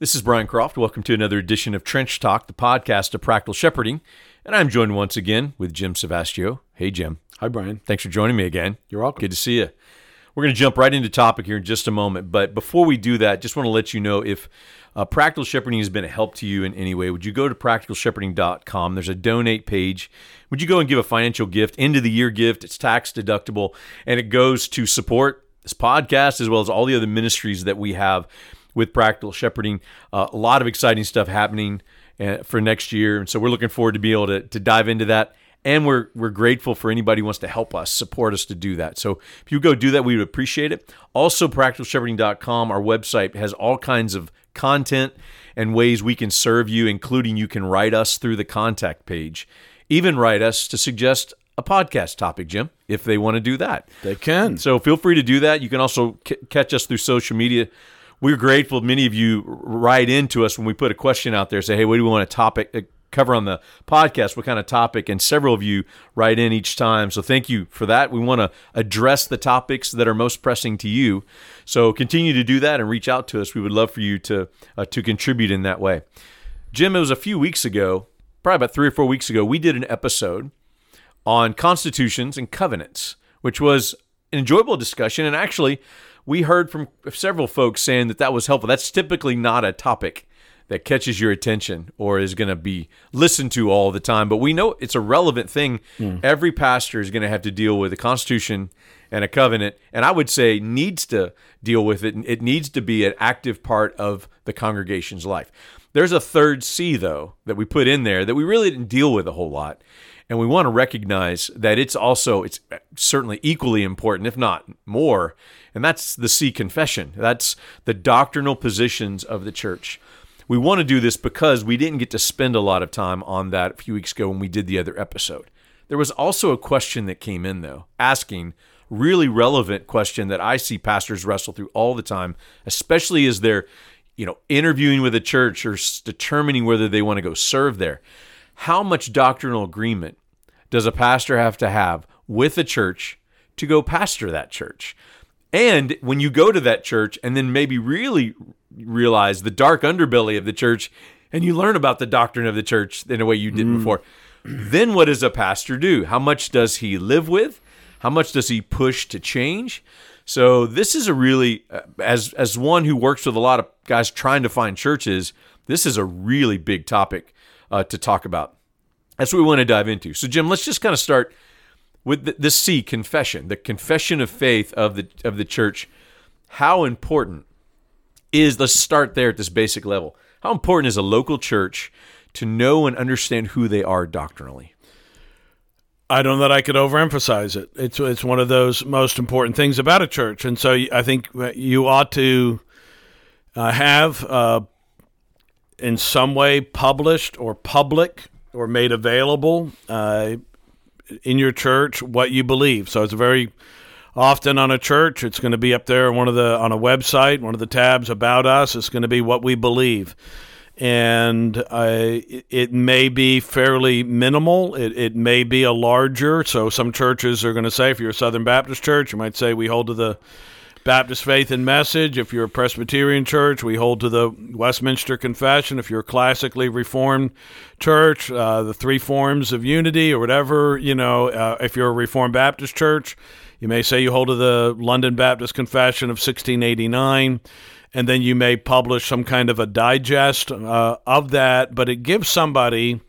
This is Brian Croft. Welcome to another edition of Trench Talk, the podcast of practical shepherding. And I'm joined once again with Jim Savastio. Hey, Jim. Hi, Brian. Thanks for joining me again. You're welcome. Good to see you. We're going to jump right into topic here in just a moment. But before we do that, just want to let you know if uh, Practical Shepherding has been a help to you in any way, would you go to practicalshepherding.com? There's a donate page. Would you go and give a financial gift, end of the year gift? It's tax deductible, and it goes to support this podcast as well as all the other ministries that we have with Practical Shepherding. Uh, a lot of exciting stuff happening uh, for next year. And so we're looking forward to be able to, to dive into that. And we're, we're grateful for anybody who wants to help us, support us to do that. So if you go do that, we would appreciate it. Also, practicalshepherding.com, our website, has all kinds of content and ways we can serve you, including you can write us through the contact page. Even write us to suggest a podcast topic, Jim, if they want to do that. They can. So feel free to do that. You can also c- catch us through social media we're grateful. Many of you write into us when we put a question out there, say, "Hey, what do we want a topic uh, cover on the podcast? What kind of topic?" And several of you write in each time. So thank you for that. We want to address the topics that are most pressing to you. So continue to do that and reach out to us. We would love for you to uh, to contribute in that way. Jim, it was a few weeks ago, probably about three or four weeks ago, we did an episode on constitutions and covenants, which was an enjoyable discussion and actually we heard from several folks saying that that was helpful. That's typically not a topic that catches your attention or is going to be listened to all the time, but we know it's a relevant thing. Mm. Every pastor is going to have to deal with a constitution and a covenant, and I would say needs to deal with it. It needs to be an active part of the congregation's life. There's a third C though that we put in there that we really didn't deal with a whole lot, and we want to recognize that it's also it's certainly equally important, if not more, and that's the C confession. That's the doctrinal positions of the church. We want to do this because we didn't get to spend a lot of time on that a few weeks ago when we did the other episode. There was also a question that came in though, asking really relevant question that I see pastors wrestle through all the time, especially as they're, you know, interviewing with a church or determining whether they want to go serve there. How much doctrinal agreement does a pastor have to have with a church to go pastor that church? And when you go to that church and then maybe really realize the dark underbelly of the church and you learn about the doctrine of the church in a way you didn't mm. before, then what does a pastor do? How much does he live with? How much does he push to change? So this is a really uh, as as one who works with a lot of guys trying to find churches, this is a really big topic uh, to talk about. That's what we want to dive into. So Jim, let's just kind of start with the, the C confession, the confession of faith of the of the church, how important is let's start there at this basic level. How important is a local church to know and understand who they are doctrinally? I don't know that I could overemphasize it. It's it's one of those most important things about a church, and so I think you ought to uh, have uh, in some way published or public or made available uh, in your church what you believe. So it's very often on a church. It's going to be up there one of the on a website, one of the tabs about us. It's going to be what we believe, and uh, it may be fairly minimal. It, it may be a larger. So some churches are going to say, if you're a Southern Baptist church, you might say we hold to the Baptist faith and message. If you're a Presbyterian church, we hold to the Westminster Confession. If you're a classically Reformed church, uh, the three forms of unity or whatever, you know, uh, if you're a Reformed Baptist church, you may say you hold to the London Baptist Confession of 1689 and then you may publish some kind of a digest uh, of that, but it gives somebody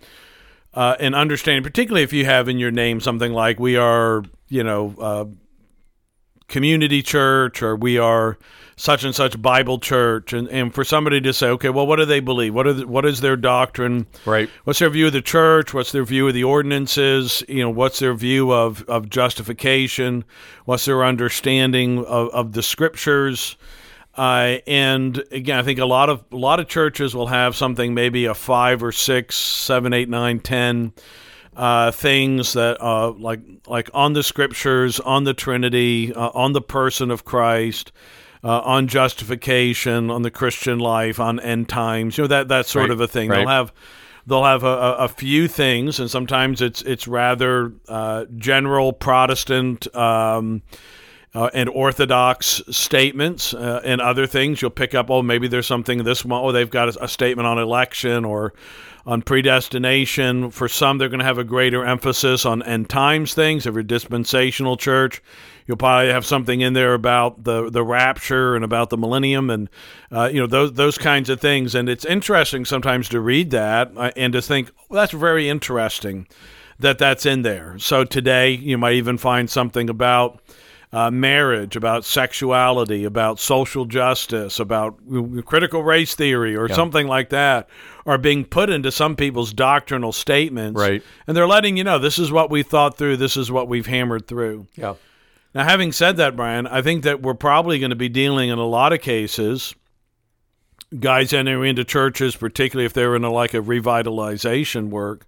uh, an understanding, particularly if you have in your name something like we are, you know, uh, community church or we are such and such Bible church, and, and for somebody to say, okay, well, what do they believe? What are the, what is their doctrine? Right. What's their view of the church? What's their view of the ordinances? You know, what's their view of, of justification? What's their understanding of, of the scriptures? Uh, and again, I think a lot of a lot of churches will have something, maybe a five or six, seven, eight, nine, ten uh, things that uh, like like on the scriptures, on the Trinity, uh, on the person of Christ, uh, on justification, on the Christian life, on end times. You know that that sort right. of a thing. Right. They'll have they'll have a, a, few things, and sometimes it's it's rather uh, general Protestant. Um, uh, and orthodox statements uh, and other things. You'll pick up, oh, maybe there's something this one, oh, they've got a, a statement on election or on predestination. For some, they're going to have a greater emphasis on end times things. If you're dispensational church, you'll probably have something in there about the the rapture and about the millennium and uh, you know those those kinds of things. And it's interesting sometimes to read that uh, and to think well, that's very interesting that that's in there. So today you might even find something about uh, marriage, about sexuality, about social justice, about critical race theory, or yeah. something like that, are being put into some people's doctrinal statements. Right. And they're letting you know this is what we thought through, this is what we've hammered through. Yeah. Now, having said that, Brian, I think that we're probably going to be dealing in a lot of cases guys entering into churches, particularly if they're in a, like a revitalization work,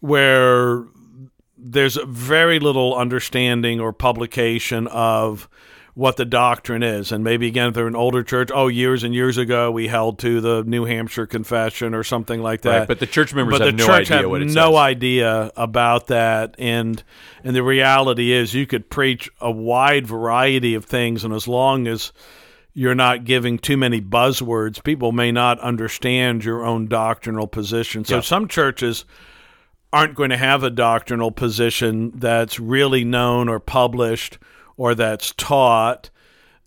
where there's very little understanding or publication of what the doctrine is. And maybe again, if they're an older church, oh, years and years ago we held to the New Hampshire Confession or something like that. Right, but the church members but have the no church idea what it no says. idea about that. And and the reality is, you could preach a wide variety of things, and as long as you're not giving too many buzzwords, people may not understand your own doctrinal position. So Yeah. some churches aren't going to have a doctrinal position that's really known or published or that's taught.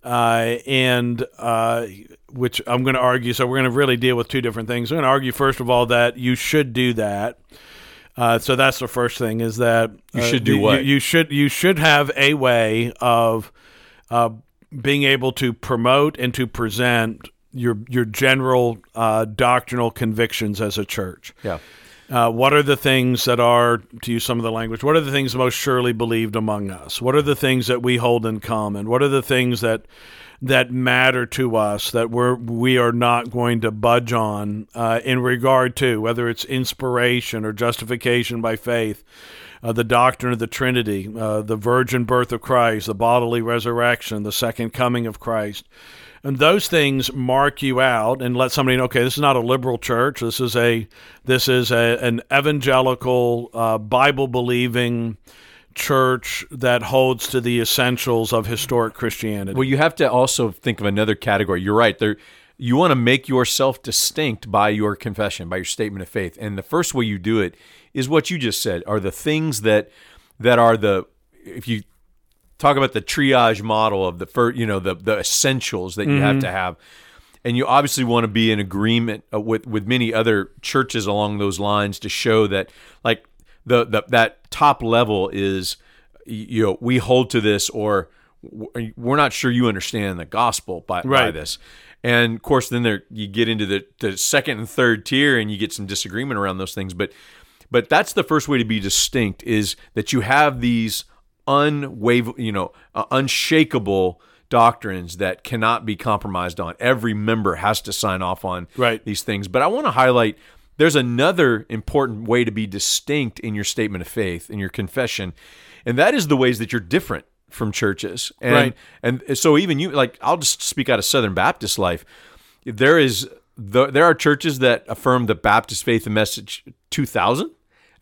Uh, and uh, which I'm going to argue. So we're going to really deal with two different things. I'm going to argue first of all that you should do that. Uh, so that's the first thing is that You uh, should do you- what? You, should you should have a way of uh, being able to promote and to present your your general uh, doctrinal convictions as a church. Yeah. Uh, what are the things that are, to use some of the language, what are the things most surely believed among us? What are the things that we hold in common? What are the things that that matter to us that we're we are not going to budge on uh, in regard to whether it's inspiration or justification by faith, uh, the doctrine of the Trinity, uh, the virgin birth of Christ, the bodily resurrection, the second coming of Christ. And those things mark you out and let somebody know, okay, this is not a liberal church. This is a this is a, an evangelical, uh, Bible believing church that holds to the essentials of historic Christianity. Well, you have to also think of another category. You're right. There, you want to make yourself distinct by your confession, by your statement of faith. And the first way you do it is what you just said: are the things that that are the if you talk about the triage model of the first, you know, the the essentials that you have to have. And you obviously want to be in agreement uh, with with many other churches along those lines to show that like the, the that top level is you know we hold to this or we're not sure you understand the gospel by, by this. And of course then there you get into the, the second and third tier and you get some disagreement around those things. But but that's the first way to be distinct is that you have these unwaver you know uh, unshakable doctrines that cannot be compromised on. Every member has to sign off on Right. these things. But i want to highlight there's another important way to be distinct in your statement of faith in your confession and that is the ways that you're different from churches. And Right. and so even you like i'll just speak out of southern baptist life. There is the, there are churches that affirm the baptist faith and message 2000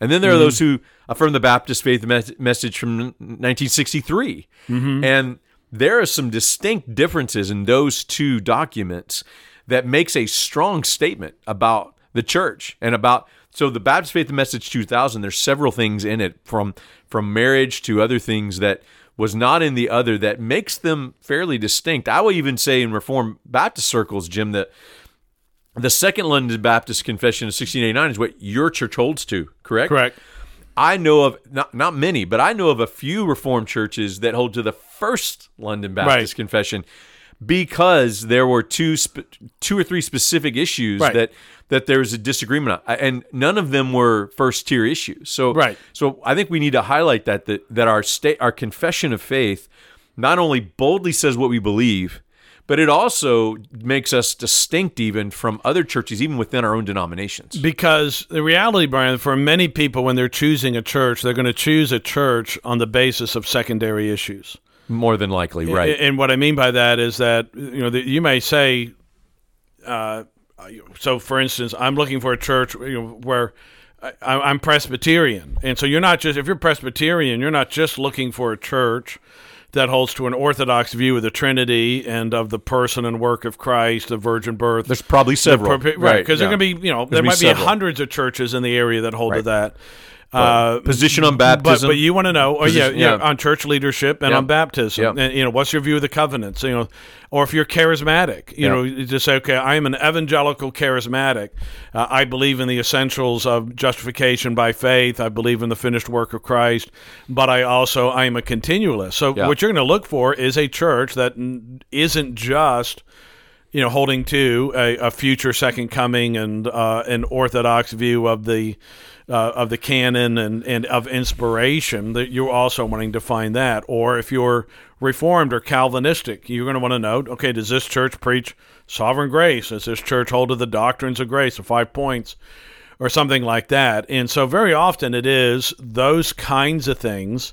and then there are those who affirm the baptist faith message from 1963 mm-hmm. and there are some distinct differences in those two documents that makes a strong statement about the church and about so the Baptist Faith Message 2000 there's several things in it from from marriage to other things that was not in the other that makes them fairly distinct. I will even say in Reformed Baptist circles, Jim, that the Second London Baptist Confession of 1689 is what your church holds to, correct? Correct. I know of not not many, but I know of a few Reformed churches that hold to the first London Baptist Right. Confession because there were two sp- two or three specific issues Right. that that there was a disagreement on, and none of them were first tier issues. So Right. so I think we need to highlight that that that our state our confession of faith not only boldly says what we believe, but it also makes us distinct even from other churches, even within our own denominations. Because the reality, Brian, for many people, when they're choosing a church, they're going to choose a church on the basis of secondary issues. More than likely, right? And what I mean by that is that you know you may say, uh, so for instance, I'm looking for a church you know, where I'm Presbyterian, and so you're not just if you're Presbyterian, you're not just looking for a church that holds to an Orthodox view of the Trinity and of the person and work of Christ, the virgin birth. There's probably several, right? right? Because yeah. there can be, you know, there be might be several. hundreds of churches in the area that hold to that. Uh, position on but baptism. but you want to know, oh yeah, Position- yeah, yeah. on church leadership and Yeah. on baptism, and you know, what's your view of the covenants? You know, or if you're charismatic, you know, you just say, okay, I am an evangelical charismatic. Uh, I believe in the essentials of justification by faith. I believe in the finished work of Christ, but I also I am a continualist. So what you're going to look for is a church that isn't just you know, holding to a, a future second coming and uh, an orthodox view of the uh, of the canon and, and of inspiration, that you're also wanting to find that. Or if you're reformed or Calvinistic, you're going to want to know, okay, does this church preach sovereign grace? Does this church hold to the doctrines of grace, the five points? Or something like that. And so, very often, it is those kinds of things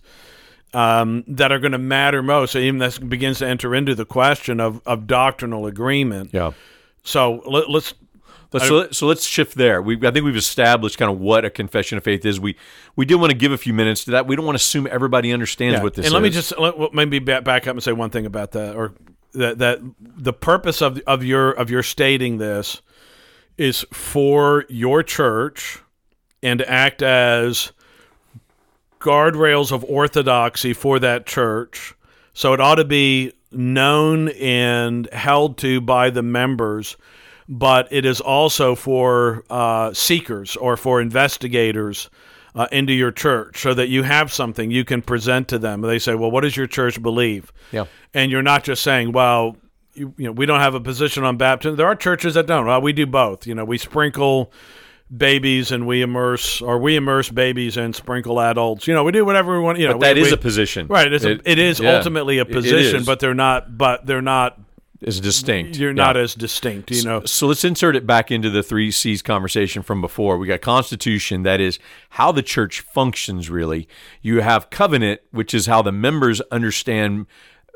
um, that are going to matter most. So even that begins to enter into the question of, of doctrinal agreement. yeah. So let, let's Let's, so, so let's shift there. We, I think we've established kind of what a confession of faith is. We we did want to give a few minutes to that. We don't want to assume everybody understands yeah. what this is. and is. let me just let, well, maybe back, back up and say one thing about that, or that that the purpose of of your of your stating this is for your church and to act as guardrails of orthodoxy for that church. So it ought to be known and held to by the members, but it is also for uh, seekers or for investigators uh, into your church so that you have something you can present to them. They say, Well, what does your church believe? Yeah. And you're not just saying, Well, you, you know, we don't have a position on baptism. There are churches that don't. Well, we do both. You know, we sprinkle babies and we immerse, or we immerse babies and sprinkle adults. You know, we do whatever we want. You know, But that we, is we- a position, right. It's It- a, it is yeah. ultimately a It- it position, but they're not. But they're not. Is distinct. You're Yeah. not as distinct. You know. So let's insert it back into the three C's conversation from before. We got constitution, that is how the church functions really. You have covenant, which is how the members understand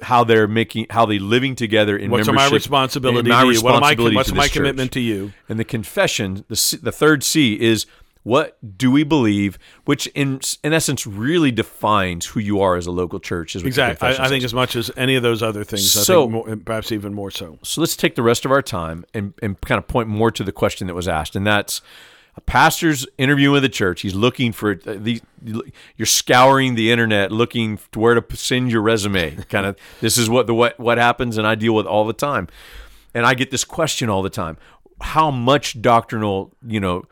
how they're making how they living together in What's my responsibility my to you? What am I? responsibility What's my this church. commitment to you? And the confession, the the third C is what do we believe, which in in essence really defines who you are as a local church. Is Exactly. I, I think as much as any of those other things. I So- think more, perhaps even more so. So let's take the rest of our time and, and kind of point more to the question that was asked, and that's a pastor's interviewing with a church. He's looking for uh, the you're scouring the internet looking to where to send your resume. kind of this is what the what what happens, and I deal with all the time. And I get this question all the time: How much doctrinal, you know,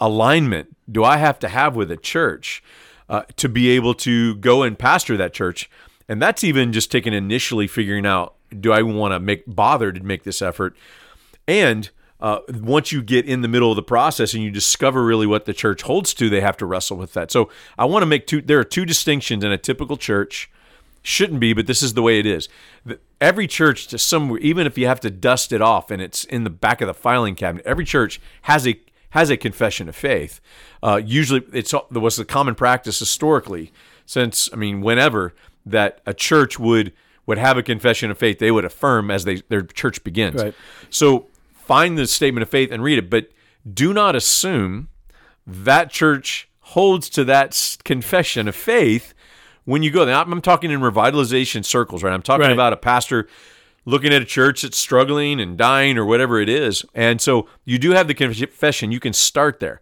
alignment do I have to have with a church uh, to be able to go and pastor that church? And that's even just taking initially figuring out do I want to make bother to make this effort? And uh, once you get in the middle of the process and you discover really what the church holds to, they have to wrestle with that. So I want to make two. There are two distinctions in a typical church. Shouldn't be, but this is the way it is. Every church, to some, even if you have to dust it off and it's in the back of the filing cabinet, every church has a has a confession of faith. Uh, usually, it's there was the common practice historically, since I mean, whenever that a church would would have a confession of faith, they would affirm as they their church begins. Right. So find the statement of faith and read it, but do not assume that church holds to that confession of faith when you go there. I'm I'm talking in revitalization circles, right? I'm talking Right. about a pastor looking at a church that's struggling and dying or whatever it is. And so you do have the confession. You can start there.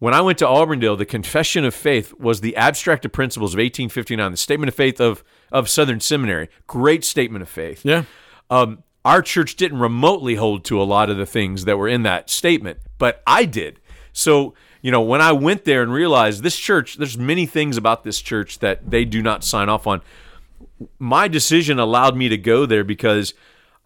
When I went to Auburndale, the Confession of Faith was the abstract of principles of 1859, the Statement of Faith of, of Southern Seminary. Great statement of faith Yeah. um, our church didn't remotely hold to a lot of the things that were in that statement, but I did. So, you know, when I went there and realized this church, there's many things about this church that they do not sign off on. My decision allowed me to go there because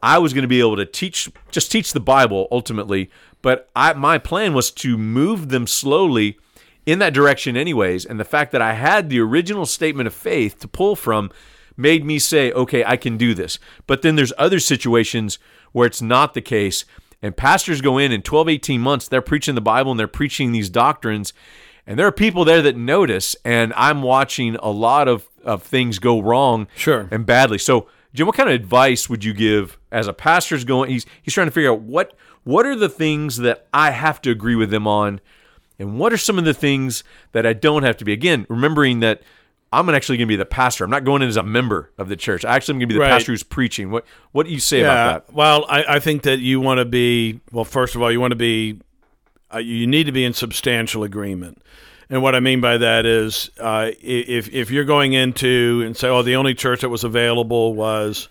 I was going to be able to teach, just teach the Bible ultimately. But I, my plan was to move them slowly in that direction, anyways. And the fact that I had the original statement of faith to pull from made me say, okay, I can do this. But then there's other situations where it's not the case. And pastors go in in 12, 18 months, they're preaching the Bible and they're preaching these doctrines. And there are people there that notice, and I'm watching a lot of, of things go wrong Sure. and badly. So, Jim, what kind of advice would you give as a pastor's going? He's he's trying to figure out what what are the things that I have to agree with them on, and what are some of the things that I don't have to be. Again, remembering that I'm actually going to be the pastor. I'm not going in as a member of the church. Actually, I actually am going to be the Right. pastor who's preaching. What What do you say about that? Well, I, I think that you want to be well. First of all, you want to be uh, you need to be in substantial agreement. And what I mean by that is, uh, if if you're going into and say, "Oh, the only church that was available was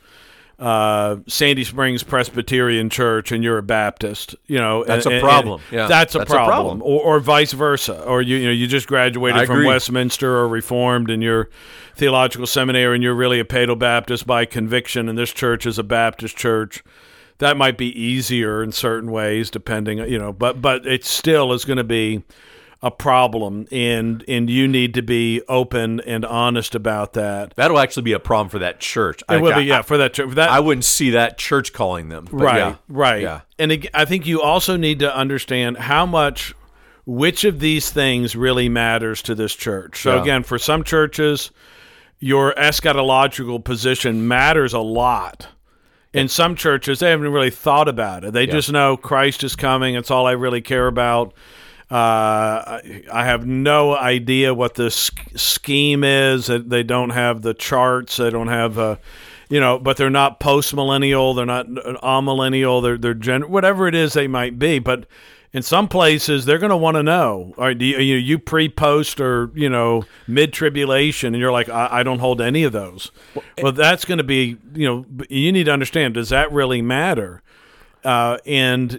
uh, Sandy Springs Presbyterian Church," and you're a Baptist, you know, That's and- a problem. Yeah. that's a That's a problem. problem. Or, or vice versa, or you you know you just graduated I from agree. Westminster or Reformed, and you're theological seminary, and you're really a Paedobaptist by conviction, and this church is a Baptist church that might be easier in certain ways depending you know but but it still is going to be a problem and and you need to be open and honest about that That'll actually be a problem for that church. it will I, be yeah for that for that I wouldn't see that church calling them. right yeah. right Yeah. and i think you also need to understand how much which of these things really matters to this church so Yeah. again for some churches your eschatological position matters a lot in some churches they haven't really thought about it they just know christ is coming it's all i really care about uh, I, have no idea what this scheme is. They- They don't have the charts. They don't have, uh, you know, but they're not post millennial. They're not amillennial. They're they're gen- whatever it is they might be. But in some places, they're going to want to know. All right, do you, you you pre post or you know mid tribulation, and you're like, I, I don't hold any of those. Well, that's going to be you know you need to understand. Does that really matter? uh, and uh,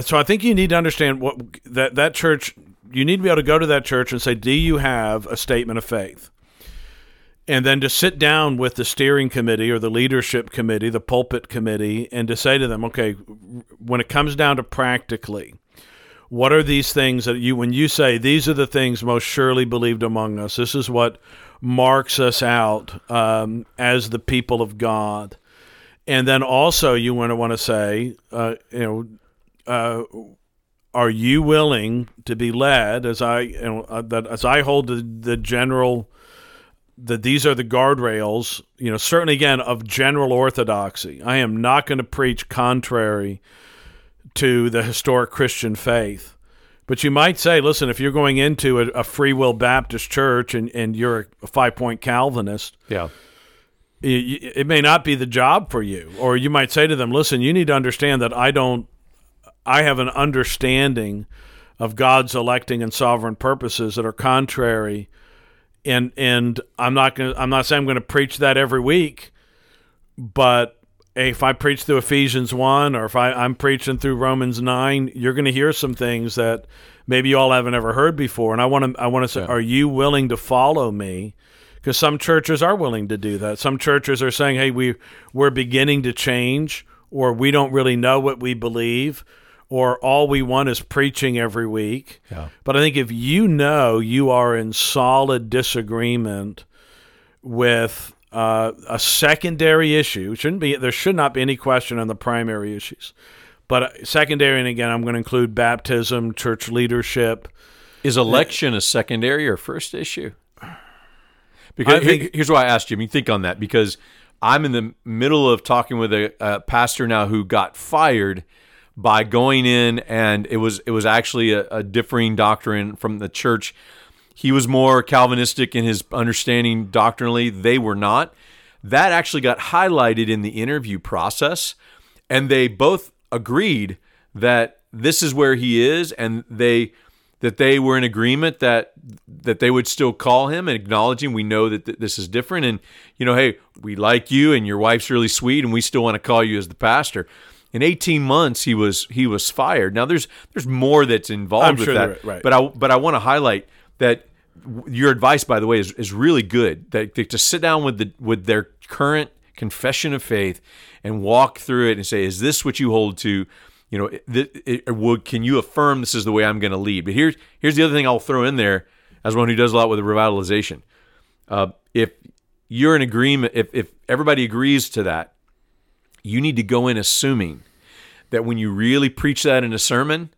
so I think you need to understand what that that church. You need to be able to go to that church and say, "Do you have a statement of faith?" And then to sit down with the steering committee or the leadership committee, the pulpit committee, and to say to them, "Okay, when it comes down to practically, what are these things that you when you say these are the things most surely believed among us? This is what marks us out um, as the people of God." and then also you want to want to say, uh, you know, uh, are you willing to be led as I, you know, uh, that as I hold the, the general that these are the guardrails, you know, certainly again of general orthodoxy. I am not going to preach contrary to the historic Christian faith. But you might say, listen, if you're going into a, a free will Baptist church and, and you're a five point Calvinist, Yeah. y- it may not be the job for you or you might say to them listen you need to understand that i don't i have an understanding of god's electing and sovereign purposes that are contrary. And and i'm not going i'm not saying i'm going to preach that every week but if i preach through ephesians 1 or if I, i'm preaching through romans 9 you're going to hear some things that maybe you all haven't ever heard before. And i want to i want to say are you willing to follow me? Because some churches are willing to do that. Some churches are saying, "Hey, we we're beginning to change, or we don't really know what we believe, or all we want is preaching every week." Yeah. But I think if you know you are in solid disagreement with uh, a secondary issue, shouldn't be there should not be any question on the primary issues. But uh, secondary, and again, I'm going to include baptism, church leadership. Is election a secondary or first issue? Because I think- here's why I asked you. I mean, think on that because I'm in the middle of talking with a, a pastor now who got fired by going in, and it was it was actually a, a differing doctrine from the church. He was more Calvinistic in his understanding doctrinally. They were not. That actually got highlighted in the interview process, and they both agreed that this is where he is, and they that they were in agreement that that they would still call him and acknowledging we know that th- this is different and you know hey we like you and your wife's really sweet and we still want to call you as the pastor in 18 months he was he was fired now there's there's more that's involved I'm with sure that right. but I but I want to highlight that your advice by the way is, is really good that, that to sit down with the with their current confession of faith and walk through it and say is this what you hold to you know, it, it, can you affirm this is the way I'm going to lead? But here's here's the other thing I'll throw in there as one who does a lot with revitalization. Uh, if you're in agreement, if if everybody agrees to that, you need to go in assuming that when you really preach that in a sermon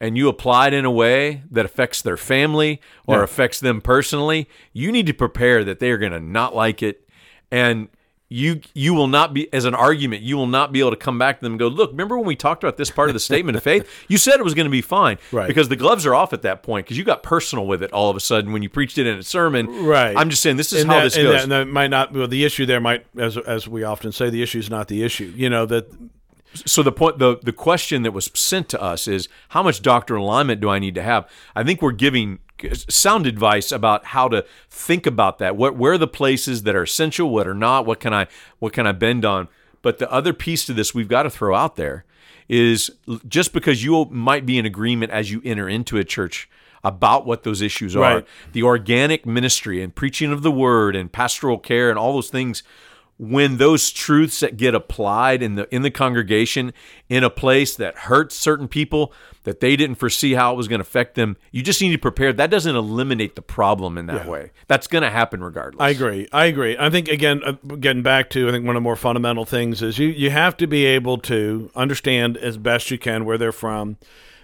and you apply it in a way that affects their family or Yeah. affects them personally, you need to prepare that they are going to not like it and you you will not be as an argument you will not be able to come back to them and go look remember when we talked about this part of the statement of faith you said it was going to be fine Right. because the gloves are off at that point because you got personal with it all of a sudden when you preached it in a sermon Right. i'm just saying this is and how that, this and goes That, and that might not. Well, the issue there might, as as we often say, the issue is not the issue. You know that so the point the the question that was sent to us is how much doctrinal alignment do I need to have? I think we're giving sound advice about how to think about that. What where are the places that are essential, what are not, what can I what can I bend on? But the other piece to this we've got to throw out there is just because you might be in agreement as you enter into a church about what those issues are, Right. the organic ministry and preaching of the word and pastoral care and all those things when those truths that get applied in the in the congregation in a place that hurts certain people that they didn't foresee how it was going to affect them you just need to prepare that doesn't eliminate the problem in that way that's going to happen regardless I agree. I agree. I think again, uh, getting back to I think one of the more fundamental things is you you have to be able to understand as best you can where they're from.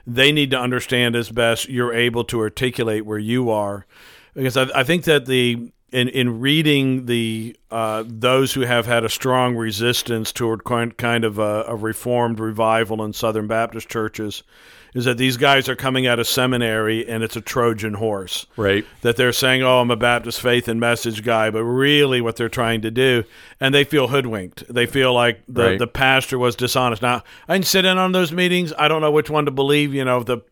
They need to understand as best you're able to articulate where you are, because I, I think that the in in reading the uh, those who have had a strong resistance toward kind of a, a reformed revival in Southern Baptist churches. Is that these guys are coming out of seminary and it's a Trojan horse right that they're saying, "Oh, I'm a Baptist faith and message guy," but really what they're trying to do, and they feel hoodwinked. They feel like the Right. the pastor was dishonest. Now, I can sit in on those meetings. I don't know which one to believe. You know the.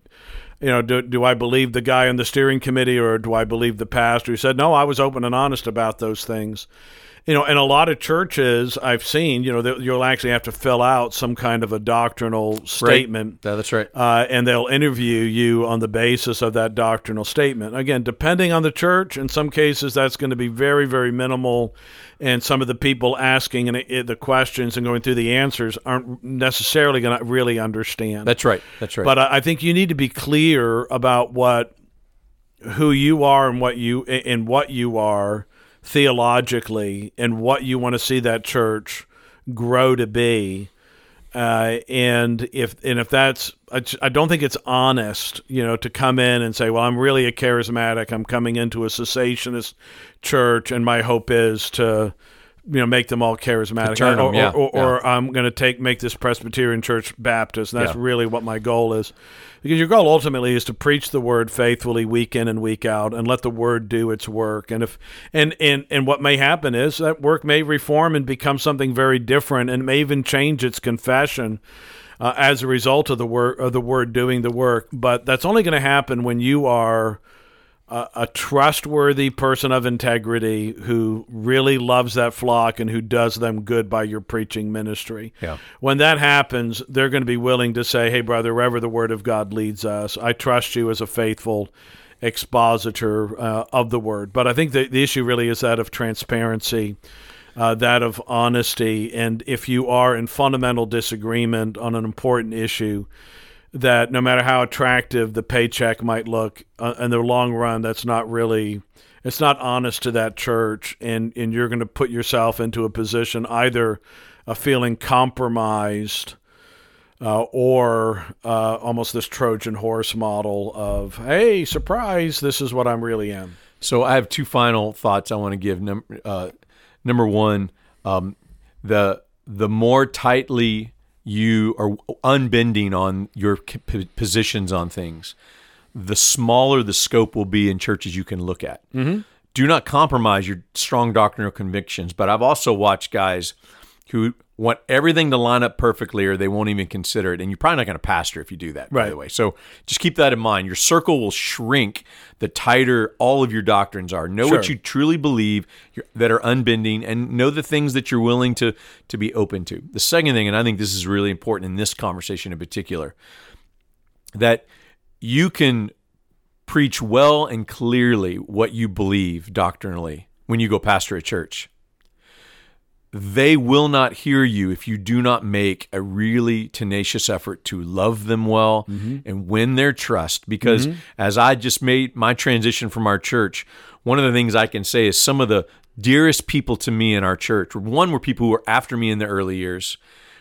You know, do, do I believe the guy on the steering committee or do I believe the pastor who said, no, I was open and honest about those things? You know, in a lot of churches I've seen, you know, you'll actually have to fill out some kind of a doctrinal statement Yeah, that's right uh, and they'll interview you on the basis of that doctrinal statement. Again, depending on the church, in some cases that's going to be very, very minimal, and some of the people asking and it, the questions and going through the answers aren't necessarily going to really understand. that's right that's right But I I think you need to be clear about what who you are and what you and what you are theologically and what you want to see that church grow to be. Uh, and if and if that's I don't think it's honest, you know, to come in and say, "Well, I'm really a charismatic. I'm coming into a cessationist church, and my hope is to, you know, make them all charismatic, turn 'em, or, yeah, or, or, yeah. or I'm going to take make this Presbyterian church Baptist. And that's Yeah. really what my goal is, because your goal ultimately is to preach the word faithfully week in and week out, and let the word do its work. And if and and and what may happen is that work may reform and become something very different, and may even change its confession. Uh, as a result of the word of the word doing the work, but that's only going to happen when you are a, a trustworthy person of integrity who really loves that flock and who does them good by your preaching ministry. Yeah. When that happens, they're going to be willing to say, "Hey, brother, wherever the word of God leads us, I trust you as a faithful expositor uh, of the word." But I think the, the issue really is that of transparency. Uh, that of honesty, and if you are in fundamental disagreement on an important issue, that no matter how attractive the paycheck might look uh, in the long run, that's not really it's not honest to that church, and and you're going to put yourself into a position either of feeling compromised. Uh, or uh, almost this Trojan horse model of, hey, surprise, this is what I'm really am. So I have two final thoughts I want to give. Number uh, number one, um, the the more tightly you are unbending on your p- positions on things, the smaller the scope will be in churches you can look at. Mm-hmm. Do not compromise your strong doctrinal convictions. But I've also watched guys who want everything to line up perfectly or they won't even consider it. And you're probably not going to pastor if you do that, by the way. So just keep that in mind. Your circle will shrink the tighter all of your doctrines are. Know what you truly believe that are unbending and know the things that you're willing to, to be open to. The second thing, and I think this is really important in this conversation in particular, that you can preach well and clearly what you believe doctrinally when you go pastor a church they will not hear you if you do not make a really tenacious effort to love them well mm-hmm. and win their trust. Because mm-hmm. as I just made my transition from our church, one of the things I can say is some of the dearest people to me in our church, one were people who were after me in the early years,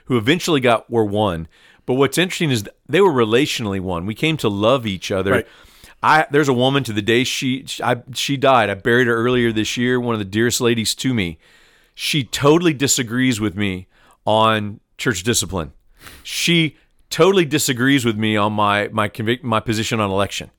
who eventually got were one. But what's interesting is they were relationally one. We came to love each other. Right. I there's a woman to the day she I, she died. I buried her earlier this year. One of the dearest ladies to me she totally disagrees with me on church discipline. She totally disagrees with me on my my convic- my position on election,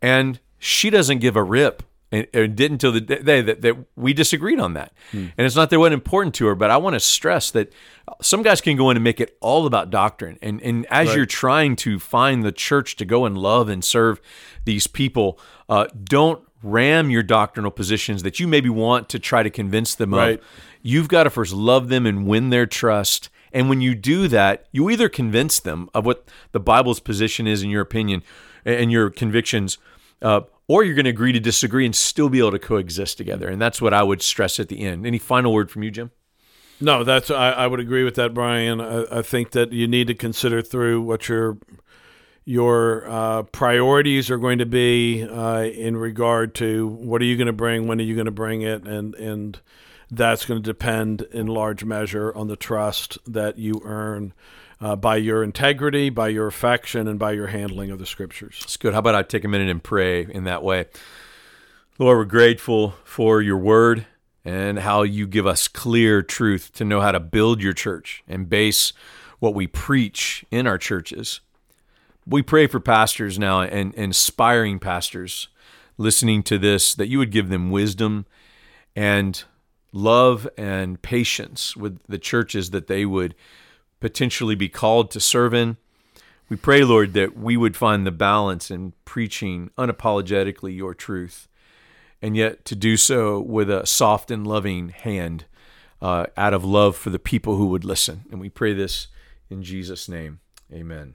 and she doesn't give a rip. And, and didn't until the day that, that we disagreed on that. And it's not that it wasn't important to her, but I want to stress that some guys can go in and make it all about doctrine. And and as Right. you're trying to find the church to go and love and serve these people, uh, don't ram your doctrinal positions that you maybe want to try to convince them Right. of. You've got to first love them and win their trust. And when you do that, you either convince them of what the Bible's position is in your opinion and your convictions, uh, or you're going to agree to disagree and still be able to coexist together. And that's what I would stress at the end. Any final word from you, Jim? No, that's I, I would agree with that, Brian. I, I think that you need to consider through what your your uh, priorities are going to be uh, in regard to what are you going to bring, when are you going to bring it, and and that's going to depend in large measure on the trust that you earn uh, by your integrity, by your affection, and by your handling of the scriptures. It's good. How about I take a minute and pray in that way? Lord, we're grateful for your word and how you give us clear truth to know how to build your church and base what we preach in our churches. We pray for pastors now and, aspiring pastors listening to this that you would give them wisdom and love and patience with the churches that they would potentially be called to serve in. We pray, Lord, that we would find the balance in preaching unapologetically your truth, and yet to do so with a soft and loving hand uh, out of love for the people who would listen. And we pray this in Jesus' name. Amen.